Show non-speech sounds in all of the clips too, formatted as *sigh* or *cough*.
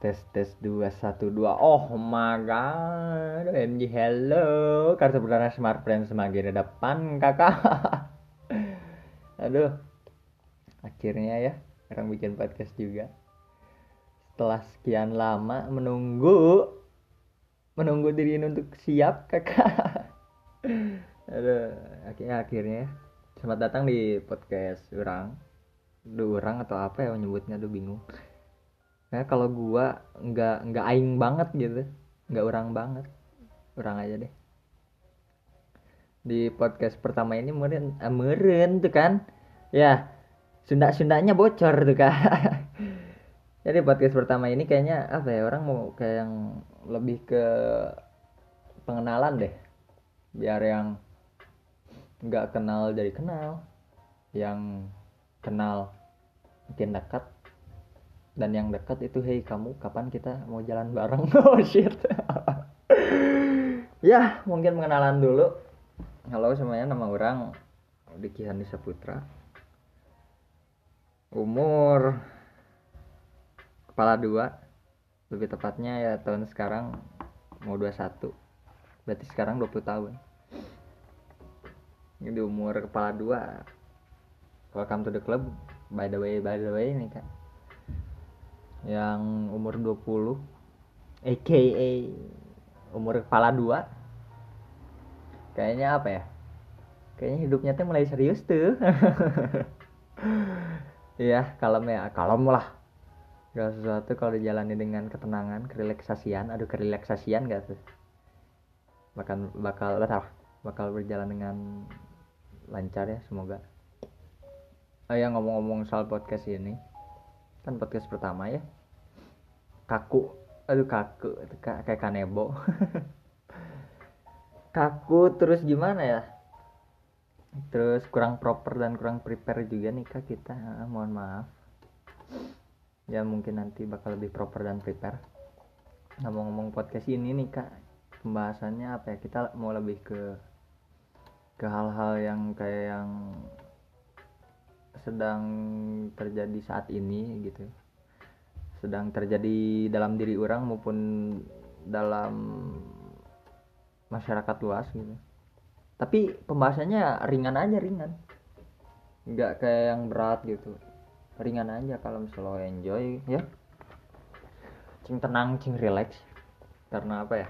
tes tes dua satu dua. Oh my god OMG hello. Kartu perdana smart friend semakin depan kakak. *laughs* Aduh akhirnya ya orang bikin podcast juga. Setelah sekian lama menunggu menunggu diri ini untuk siap kakak. *laughs* Aduh akhirnya akhirnya selamat datang di podcast orang. Duh, orang atau apa ya menyebutnya tuh bingung Nah, kalau gua nggak nggak aing banget gitu, nggak orang banget, orang aja deh. Di podcast pertama ini meren, ah, meren tuh kan, ya Sunda Sundanya bocor tuh kan. Jadi *laughs* podcast pertama ini kayaknya apa ya orang mau kayak yang lebih ke pengenalan deh, biar yang nggak kenal jadi kenal, yang kenal makin dekat dan yang dekat itu hei kamu kapan kita mau jalan bareng? *laughs* Oh shit. *laughs* Ya mungkin pengenalan dulu. Halo semuanya nama orang Diki Handi Saputra umur kepala dua lebih tepatnya ya tahun sekarang mau 21 berarti sekarang 20 tahun. Ini di umur kepala dua welcome to the club. By the way by the way nih kak yang umur 20 aka umur kepala dua. Kayaknya apa ya? Kayaknya hidupnya tuh mulai serius tuh. *laughs* Ya kalem ya kalem lah. Gak sesuatu kalau dijalani dengan ketenangan, kerelaksasian, aduh kerelaksasian gak tuh? Bakal bakal bakal, bakal berjalan dengan lancar ya semoga. Oh ya ngomong-ngomong soal podcast ini, kan podcast pertama ya. Kaku. Aduh kaku. Kayak kanebo. *laughs* Kaku terus gimana ya? Terus kurang proper dan kurang prepare juga nih kak kita. Ah, mohon maaf. Ya mungkin nanti bakal lebih proper dan prepare. Ngomong-ngomong podcast ini nih kak pembahasannya apa ya? Kita mau lebih ke ke hal-hal yang kayak yang sedang terjadi saat ini gitu. Sedang terjadi dalam diri orang maupun dalam masyarakat luas gitu. Tapi pembahasannya ringan aja ringan. Nggak kayak yang berat gitu. Ringan aja kalau misalnya enjoy ya. Cing tenang cing relax. Karena apa ya?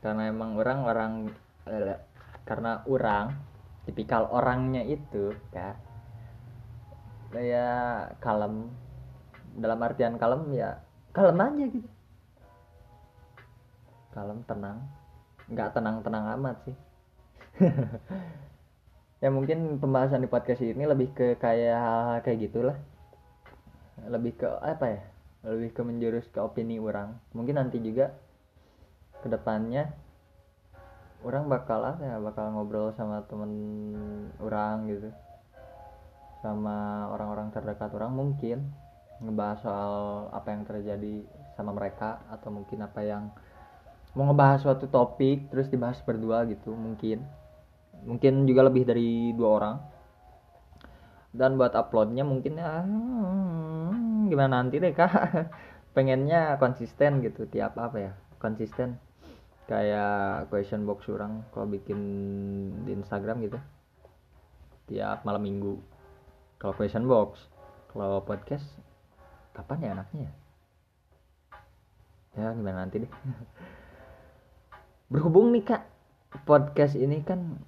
Karena emang orang orang eh, karena orang tipikal orangnya itu ya ya kalem. Dalam artian kalem ya kalem aja gitu. Kalem tenang. Nggak tenang tenang amat sih. *laughs* Ya mungkin pembahasan di podcast ini lebih ke kayak hal, -hal kayak gitulah. Lebih ke apa ya lebih ke menjurus ke opini orang. Mungkin nanti juga ke depannya orang bakal apa ya bakal ngobrol sama temen orang gitu. Sama orang-orang terdekat orang mungkin ngebahas soal apa yang terjadi sama mereka atau mungkin apa yang mau ngebahas suatu topik terus dibahas berdua gitu mungkin. Mungkin juga lebih dari dua orang. Dan buat uploadnya mungkin ya hmm, gimana nanti deh kak? *laughs* Pengennya konsisten gitu tiap apa ya konsisten kayak question box orang kalau bikin di Instagram gitu. Tiap malam minggu. Kalau question box kalau podcast kapan ya anaknya ya? Ya gimana nanti deh. *laughs* Berhubung nih kak podcast ini kan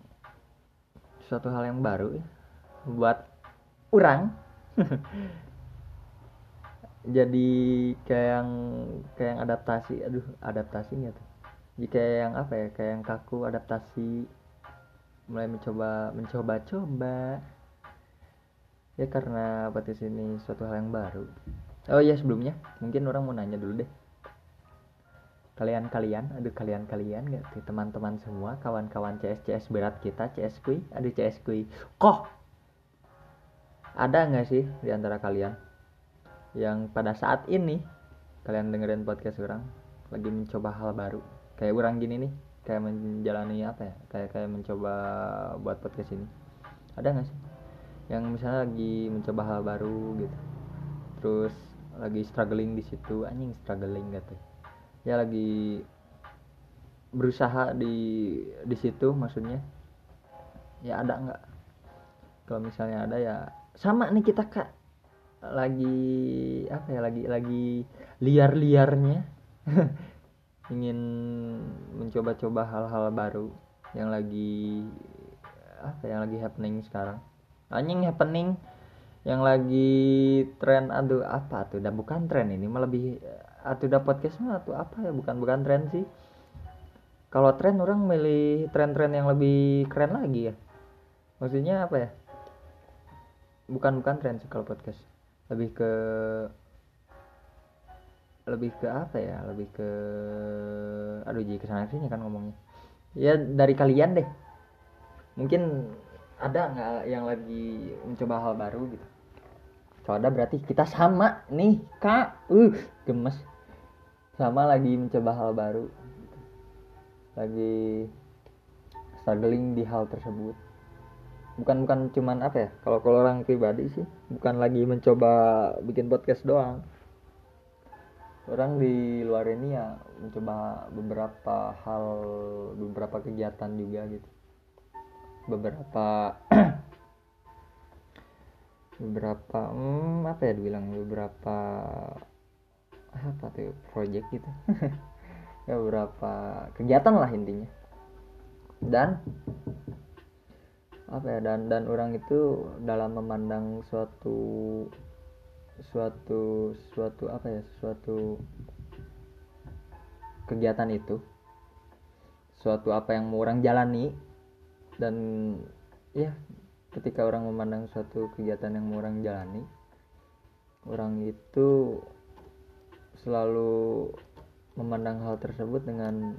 suatu hal yang baru ya buat orang. *laughs* Jadi kayak yang kayak yang adaptasi aduh adaptasinya tuh kayak yang apa ya kayak yang kaku adaptasi mulai mencoba mencoba-coba. Ya karena podcast ini suatu hal yang baru. Oh iya sebelumnya mungkin orang mau nanya dulu deh. Kalian-kalian aduh kalian-kalian gak sih? Teman-teman semua kawan-kawan CS CS berat kita CS kui aduh CS kui. Kok ada nggak sih di antara kalian yang pada saat ini kalian dengerin podcast orang lagi mencoba hal baru kayak orang gini nih kayak menjalani apa ya? Kayak kayak mencoba buat podcast ini. Ada nggak sih? Yang misalnya lagi mencoba hal baru gitu. Terus lagi struggling di situ anjing struggling gitu ya lagi berusaha di di situ maksudnya. Ya ada nggak? Kalau misalnya ada ya sama nih kita kak. Lagi apa ya? Lagi lagi liar-liarnya *laughs* ingin mencoba-coba hal-hal baru yang lagi apa yang lagi happening sekarang. Anjing happening. Yang lagi tren aduh apa tuh udah bukan tren ini malah lebih atau udah podcast mah atau apa ya bukan bukan tren sih. Kalau tren orang milih tren-tren yang lebih keren lagi ya. Maksudnya apa ya? Bukan bukan tren sih kalau podcast. Lebih ke lebih ke apa ya? Lebih ke aduh jadi ke sana sini kan ngomongnya. Ya dari kalian deh. Mungkin ada nggak yang lagi mencoba hal baru gitu? Kalau ada berarti kita sama nih kak. Uh gemes. Sama lagi mencoba hal baru lagi struggling di hal tersebut. Bukan bukan cuman apa ya? Kalau kalau orang pribadi sih bukan lagi mencoba bikin podcast doang orang di luar ini ya mencoba beberapa hal beberapa kegiatan juga gitu. Beberapa *clears throat* beberapa hmm, apa ya dibilang beberapa apa tuh project gitu. *laughs* Ya beberapa kegiatan lah intinya. Dan apa ya dan dan orang itu dalam memandang suatu suatu suatu apa ya suatu kegiatan itu suatu apa yang mau orang jalani dan ya ketika orang memandang suatu kegiatan yang mau orang jalani orang itu selalu memandang hal tersebut dengan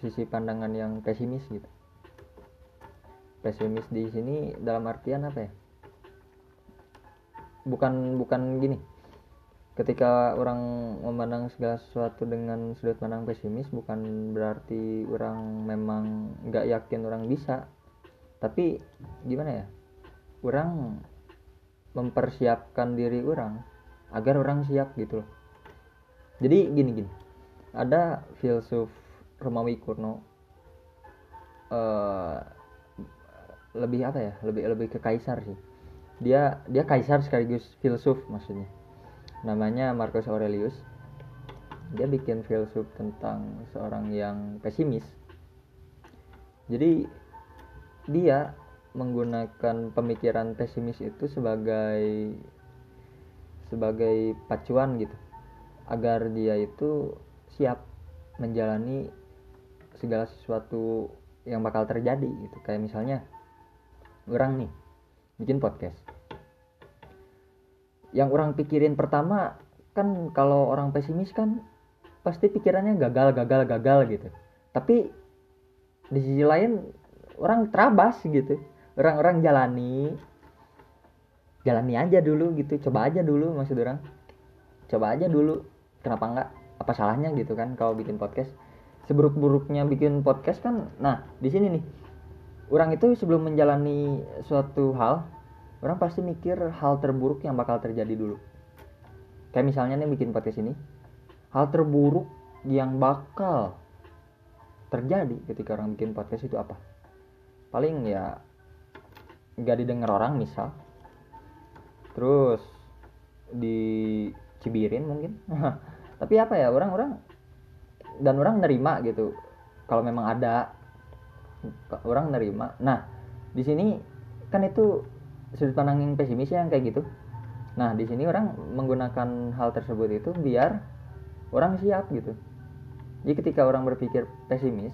sisi pandangan yang pesimis gitu. Pesimis di sini dalam artian apa ya bukan bukan gini. Ketika orang memandang segala sesuatu dengan sudut pandang pesimis bukan berarti orang memang nggak yakin orang bisa. Tapi gimana ya? Orang mempersiapkan diri orang agar orang siap gitu loh. Jadi gini gini. Ada filsuf Romawi kuno uh, lebih apa ya? Lebih lebih ke kaisar sih dia dia kaisar sekaligus filsuf maksudnya. Namanya Marcus Aurelius. Dia bikin filsuf tentang seorang yang pesimis. Jadi dia menggunakan pemikiran pesimis itu sebagai sebagai pacuan gitu. Agar dia itu siap menjalani segala sesuatu yang bakal terjadi gitu. Kayak misalnya orang nih bikin podcast. Yang orang pikirin pertama kan kalau orang pesimis kan pasti pikirannya gagal gagal gagal gitu. Tapi di sisi lain orang terabas gitu. Orang-orang jalani jalani aja dulu gitu. Coba aja dulu maksud orang. Coba aja dulu kenapa enggak? Apa salahnya gitu kan kalau bikin podcast? Seburuk-buruknya bikin podcast kan nah di sini nih. Orang itu sebelum menjalani suatu hal orang pasti mikir hal terburuk yang bakal terjadi dulu. Kayak misalnya nih bikin podcast ini hal terburuk yang bakal terjadi ketika orang bikin podcast itu apa? Paling ya nggak didengar orang misal terus dicibirin mungkin. *laughs* Tapi apa ya orang-orang dan orang nerima gitu kalau memang ada orang nerima. Nah di sini kan itu sudut pandang yang pesimis ya, yang kayak gitu. Nah di sini orang menggunakan hal tersebut itu biar orang siap gitu. Jadi ketika orang berpikir pesimis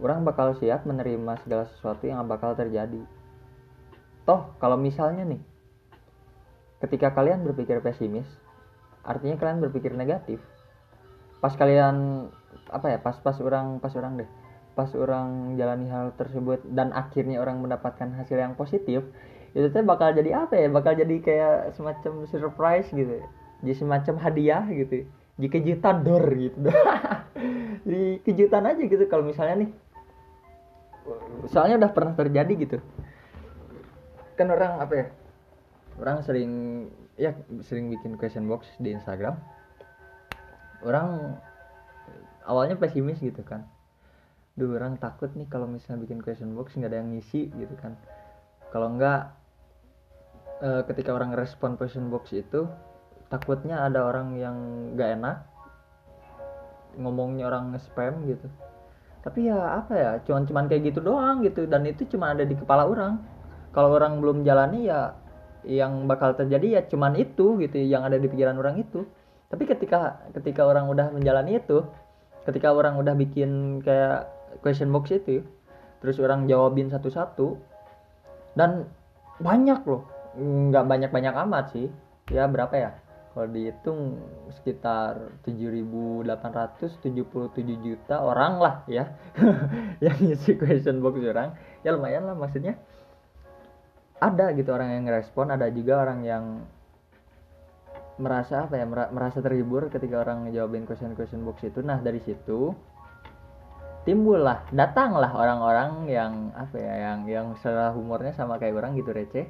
orang bakal siap menerima segala sesuatu yang bakal terjadi. Toh kalau misalnya nih ketika kalian berpikir pesimis artinya kalian berpikir negatif. Pas kalian apa ya pas pas orang pas orang deh pas orang jalani hal tersebut dan akhirnya orang mendapatkan hasil yang positif itu tuh bakal jadi apa ya? Bakal jadi kayak semacam surprise gitu. Jadi semacam hadiah gitu. Jadi kejutan dor gitu. *laughs* Jadi kejutan aja gitu kalau misalnya nih. Soalnya udah pernah terjadi gitu. Kan orang apa ya? Orang sering ya sering bikin question box di Instagram. Orang awalnya pesimis gitu kan duh orang takut nih kalau misalnya bikin question box nggak ada yang ngisi gitu kan. Kalau enggak eh, ketika orang respon question box itu takutnya ada orang yang nggak enak ngomongnya orang spam gitu. Tapi ya apa ya cuman cuman kayak gitu doang gitu dan itu cuma ada di kepala orang. Kalau orang belum jalani ya yang bakal terjadi ya cuman itu gitu yang ada di pikiran orang itu. Tapi ketika ketika orang udah menjalani itu ketika orang udah bikin kayak question box itu terus orang jawabin satu-satu dan banyak loh. Nggak banyak-banyak amat sih. Ya berapa ya? Kalau dihitung sekitar 7.877 juta orang lah ya. *laughs* Yang ngisi question box orang. Ya lumayan lah maksudnya. Ada gitu orang yang ngerespon ada juga orang yang merasa apa ya mera- merasa terhibur ketika orang ngejawabin question question box itu. Nah dari situ timbullah datanglah orang-orang yang apa ya yang yang secara humornya sama kayak orang gitu receh.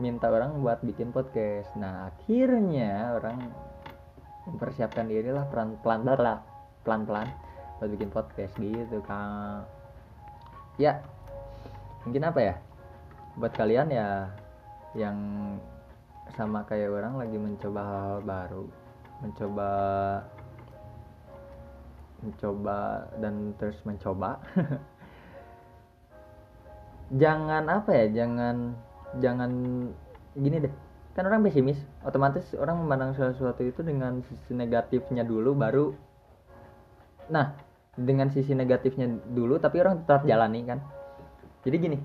Minta orang buat bikin podcast. Nah akhirnya orang mempersiapkan diri lah pelan pelan lah pelan pelan buat bikin podcast gitu kan ya mungkin apa ya? Buat kalian ya yang sama kayak orang lagi mencoba hal baru mencoba mencoba dan terus mencoba. *laughs* Jangan apa ya jangan jangan gini deh. Kan orang pesimis otomatis orang memandang sesuatu itu dengan sisi negatifnya dulu baru nah dengan sisi negatifnya dulu tapi orang tetap jalani kan. Jadi gini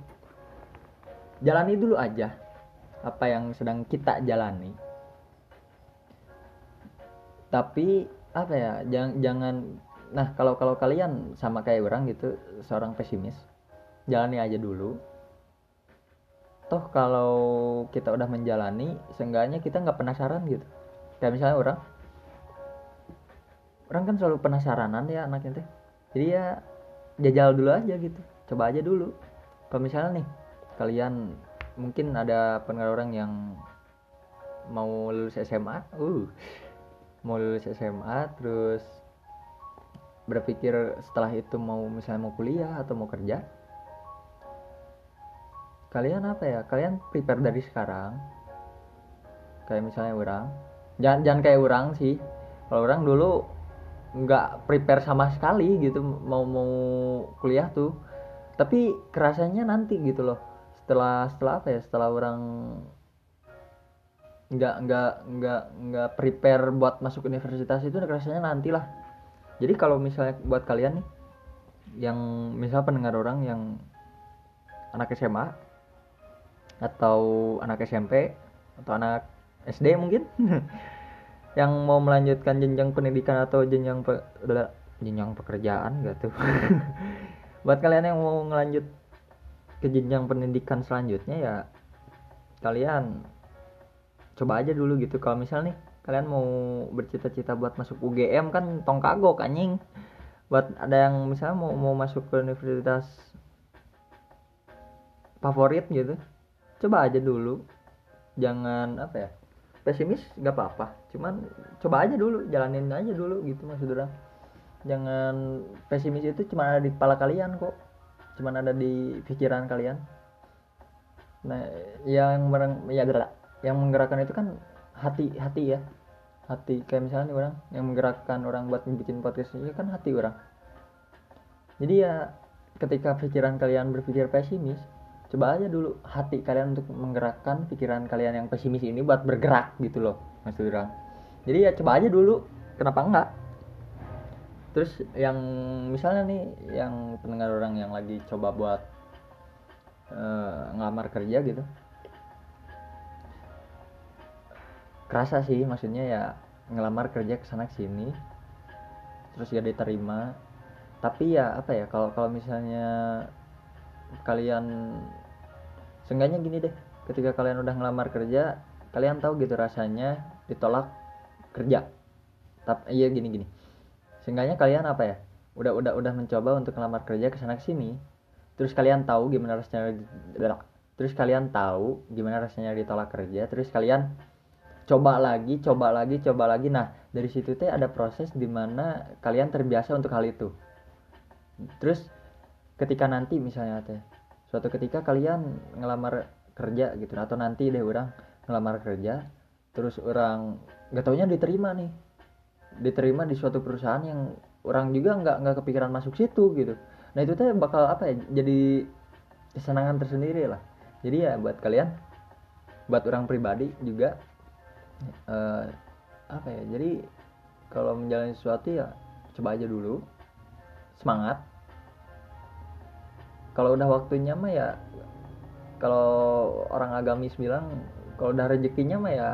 jalani dulu aja apa yang sedang kita jalani. Tapi apa ya jangan jangan nah kalau kalau kalian sama kayak orang gitu seorang pesimis jalani aja dulu. Toh kalau kita udah menjalani seenggaknya kita nggak penasaran gitu. Kayak misalnya orang orang kan selalu penasaranan ya anaknya teh. Jadi ya jajal dulu aja gitu. Coba aja dulu. Kalau misalnya nih kalian mungkin ada pendengar orang yang mau lulus SMA uh mau lulus SMA terus berpikir setelah itu mau misalnya mau kuliah atau mau kerja kalian apa ya? Kalian prepare dari sekarang. Kayak misalnya orang jangan jangan kayak orang sih. Kalau orang dulu nggak prepare sama sekali gitu mau mau kuliah tuh. Tapi kerasanya nanti gitu loh. Setelah setelah apa ya? Setelah orang nggak nggak nggak nggak prepare buat masuk universitas itu rasanya nanti lah jadi kalau misalnya buat kalian nih yang misal pendengar orang yang anak SMA atau anak SMP atau anak SD mungkin *laughs* yang mau melanjutkan jenjang pendidikan atau jenjang pe, jenjang pekerjaan gitu *laughs* buat kalian yang mau ngelanjut ke jenjang pendidikan selanjutnya ya kalian coba aja dulu gitu. Kalau misal nih kalian mau bercita-cita buat masuk UGM kan tong kagok anjing. Buat ada yang misalnya mau mau masuk ke universitas favorit gitu coba aja dulu. Jangan apa ya pesimis nggak apa-apa. Cuman coba aja dulu jalanin aja dulu gitu maksud orang. Jangan pesimis itu cuma ada di kepala kalian kok. Cuma ada di pikiran kalian. Nah yang mereng ya gerak yang menggerakkan itu kan hati hati ya. Hati kayak misalnya nih orang yang menggerakkan orang buat bikin podcast ini kan hati orang. Jadi ya ketika pikiran kalian berpikir pesimis coba aja dulu hati kalian untuk menggerakkan pikiran kalian yang pesimis ini buat bergerak gitu loh maksud orang jadi ya coba aja dulu kenapa enggak? Terus yang misalnya nih yang pendengar orang yang lagi coba buat uh, ngelamar kerja gitu kerasa sih maksudnya ya ngelamar kerja ke sana sini terus gak diterima. Tapi ya apa ya kalau kalau misalnya kalian seenggaknya gini deh ketika kalian udah ngelamar kerja kalian tahu gitu rasanya ditolak kerja. Tapi iya gini gini. Seenggaknya kalian apa ya udah udah udah mencoba untuk ngelamar kerja ke sana sini terus kalian tahu gimana rasanya terus kalian tahu gimana rasanya ditolak kerja terus kalian coba lagi coba lagi coba lagi. Nah dari situ teh ada proses di mana kalian terbiasa untuk hal itu. Terus ketika nanti misalnya teh suatu ketika kalian ngelamar kerja gitu atau nanti deh orang ngelamar kerja terus orang nggak taunya diterima nih. Diterima di suatu perusahaan yang orang juga nggak nggak kepikiran masuk situ gitu. Nah itu teh bakal apa ya jadi kesenangan tersendiri lah. Jadi ya buat kalian buat orang pribadi juga eh, apa ya jadi kalau menjalani sesuatu ya coba aja dulu semangat. Kalau udah waktunya mah ya kalau orang agamis bilang kalau udah rezekinya mah ya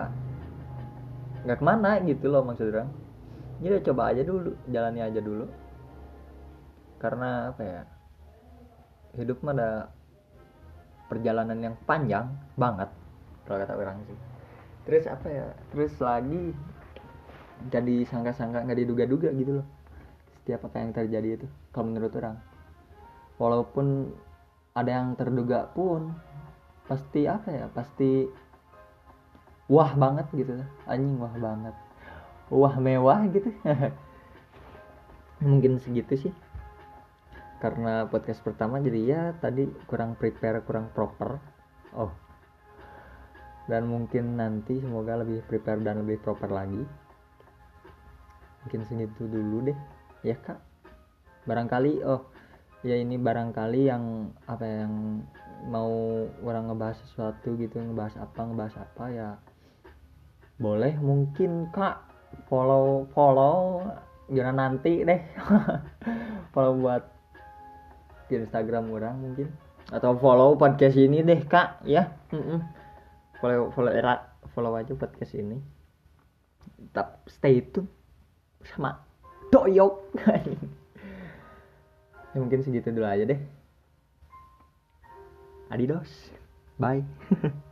nggak ke mana gitu loh maksud orang. Jadi coba aja dulu jalani aja dulu. Karena apa ya hidup mah ada perjalanan yang panjang banget kalau kata orang sih terus apa ya? Terus lagi jadi sangka-sangka nggak diduga-duga gitu loh. Setiap apa yang terjadi itu kalau menurut orang. Walaupun ada yang terduga pun pasti apa ya? Pasti wah banget gitu. Anjing wah banget. Wah mewah gitu. *laughs* Mungkin segitu sih. Karena podcast pertama jadi ya tadi kurang prepare kurang proper. Oh dan mungkin nanti semoga lebih prepare dan lebih proper lagi. Mungkin segitu dulu deh. Ya kak. Barangkali oh ya ini barangkali yang apa ya, yang mau orang ngebahas sesuatu gitu ngebahas apa ngebahas apa ya boleh mungkin kak. Follow follow. Gimana nanti deh. *laughs* Follow buat di Instagram orang mungkin. Atau follow podcast ini deh kak. Ya Mm-mm. Follow follow follow aja podcast ini. Tetap stay tune sama doyok *laughs* ya mungkin segitu dulu aja deh. Adidos. Bye *laughs*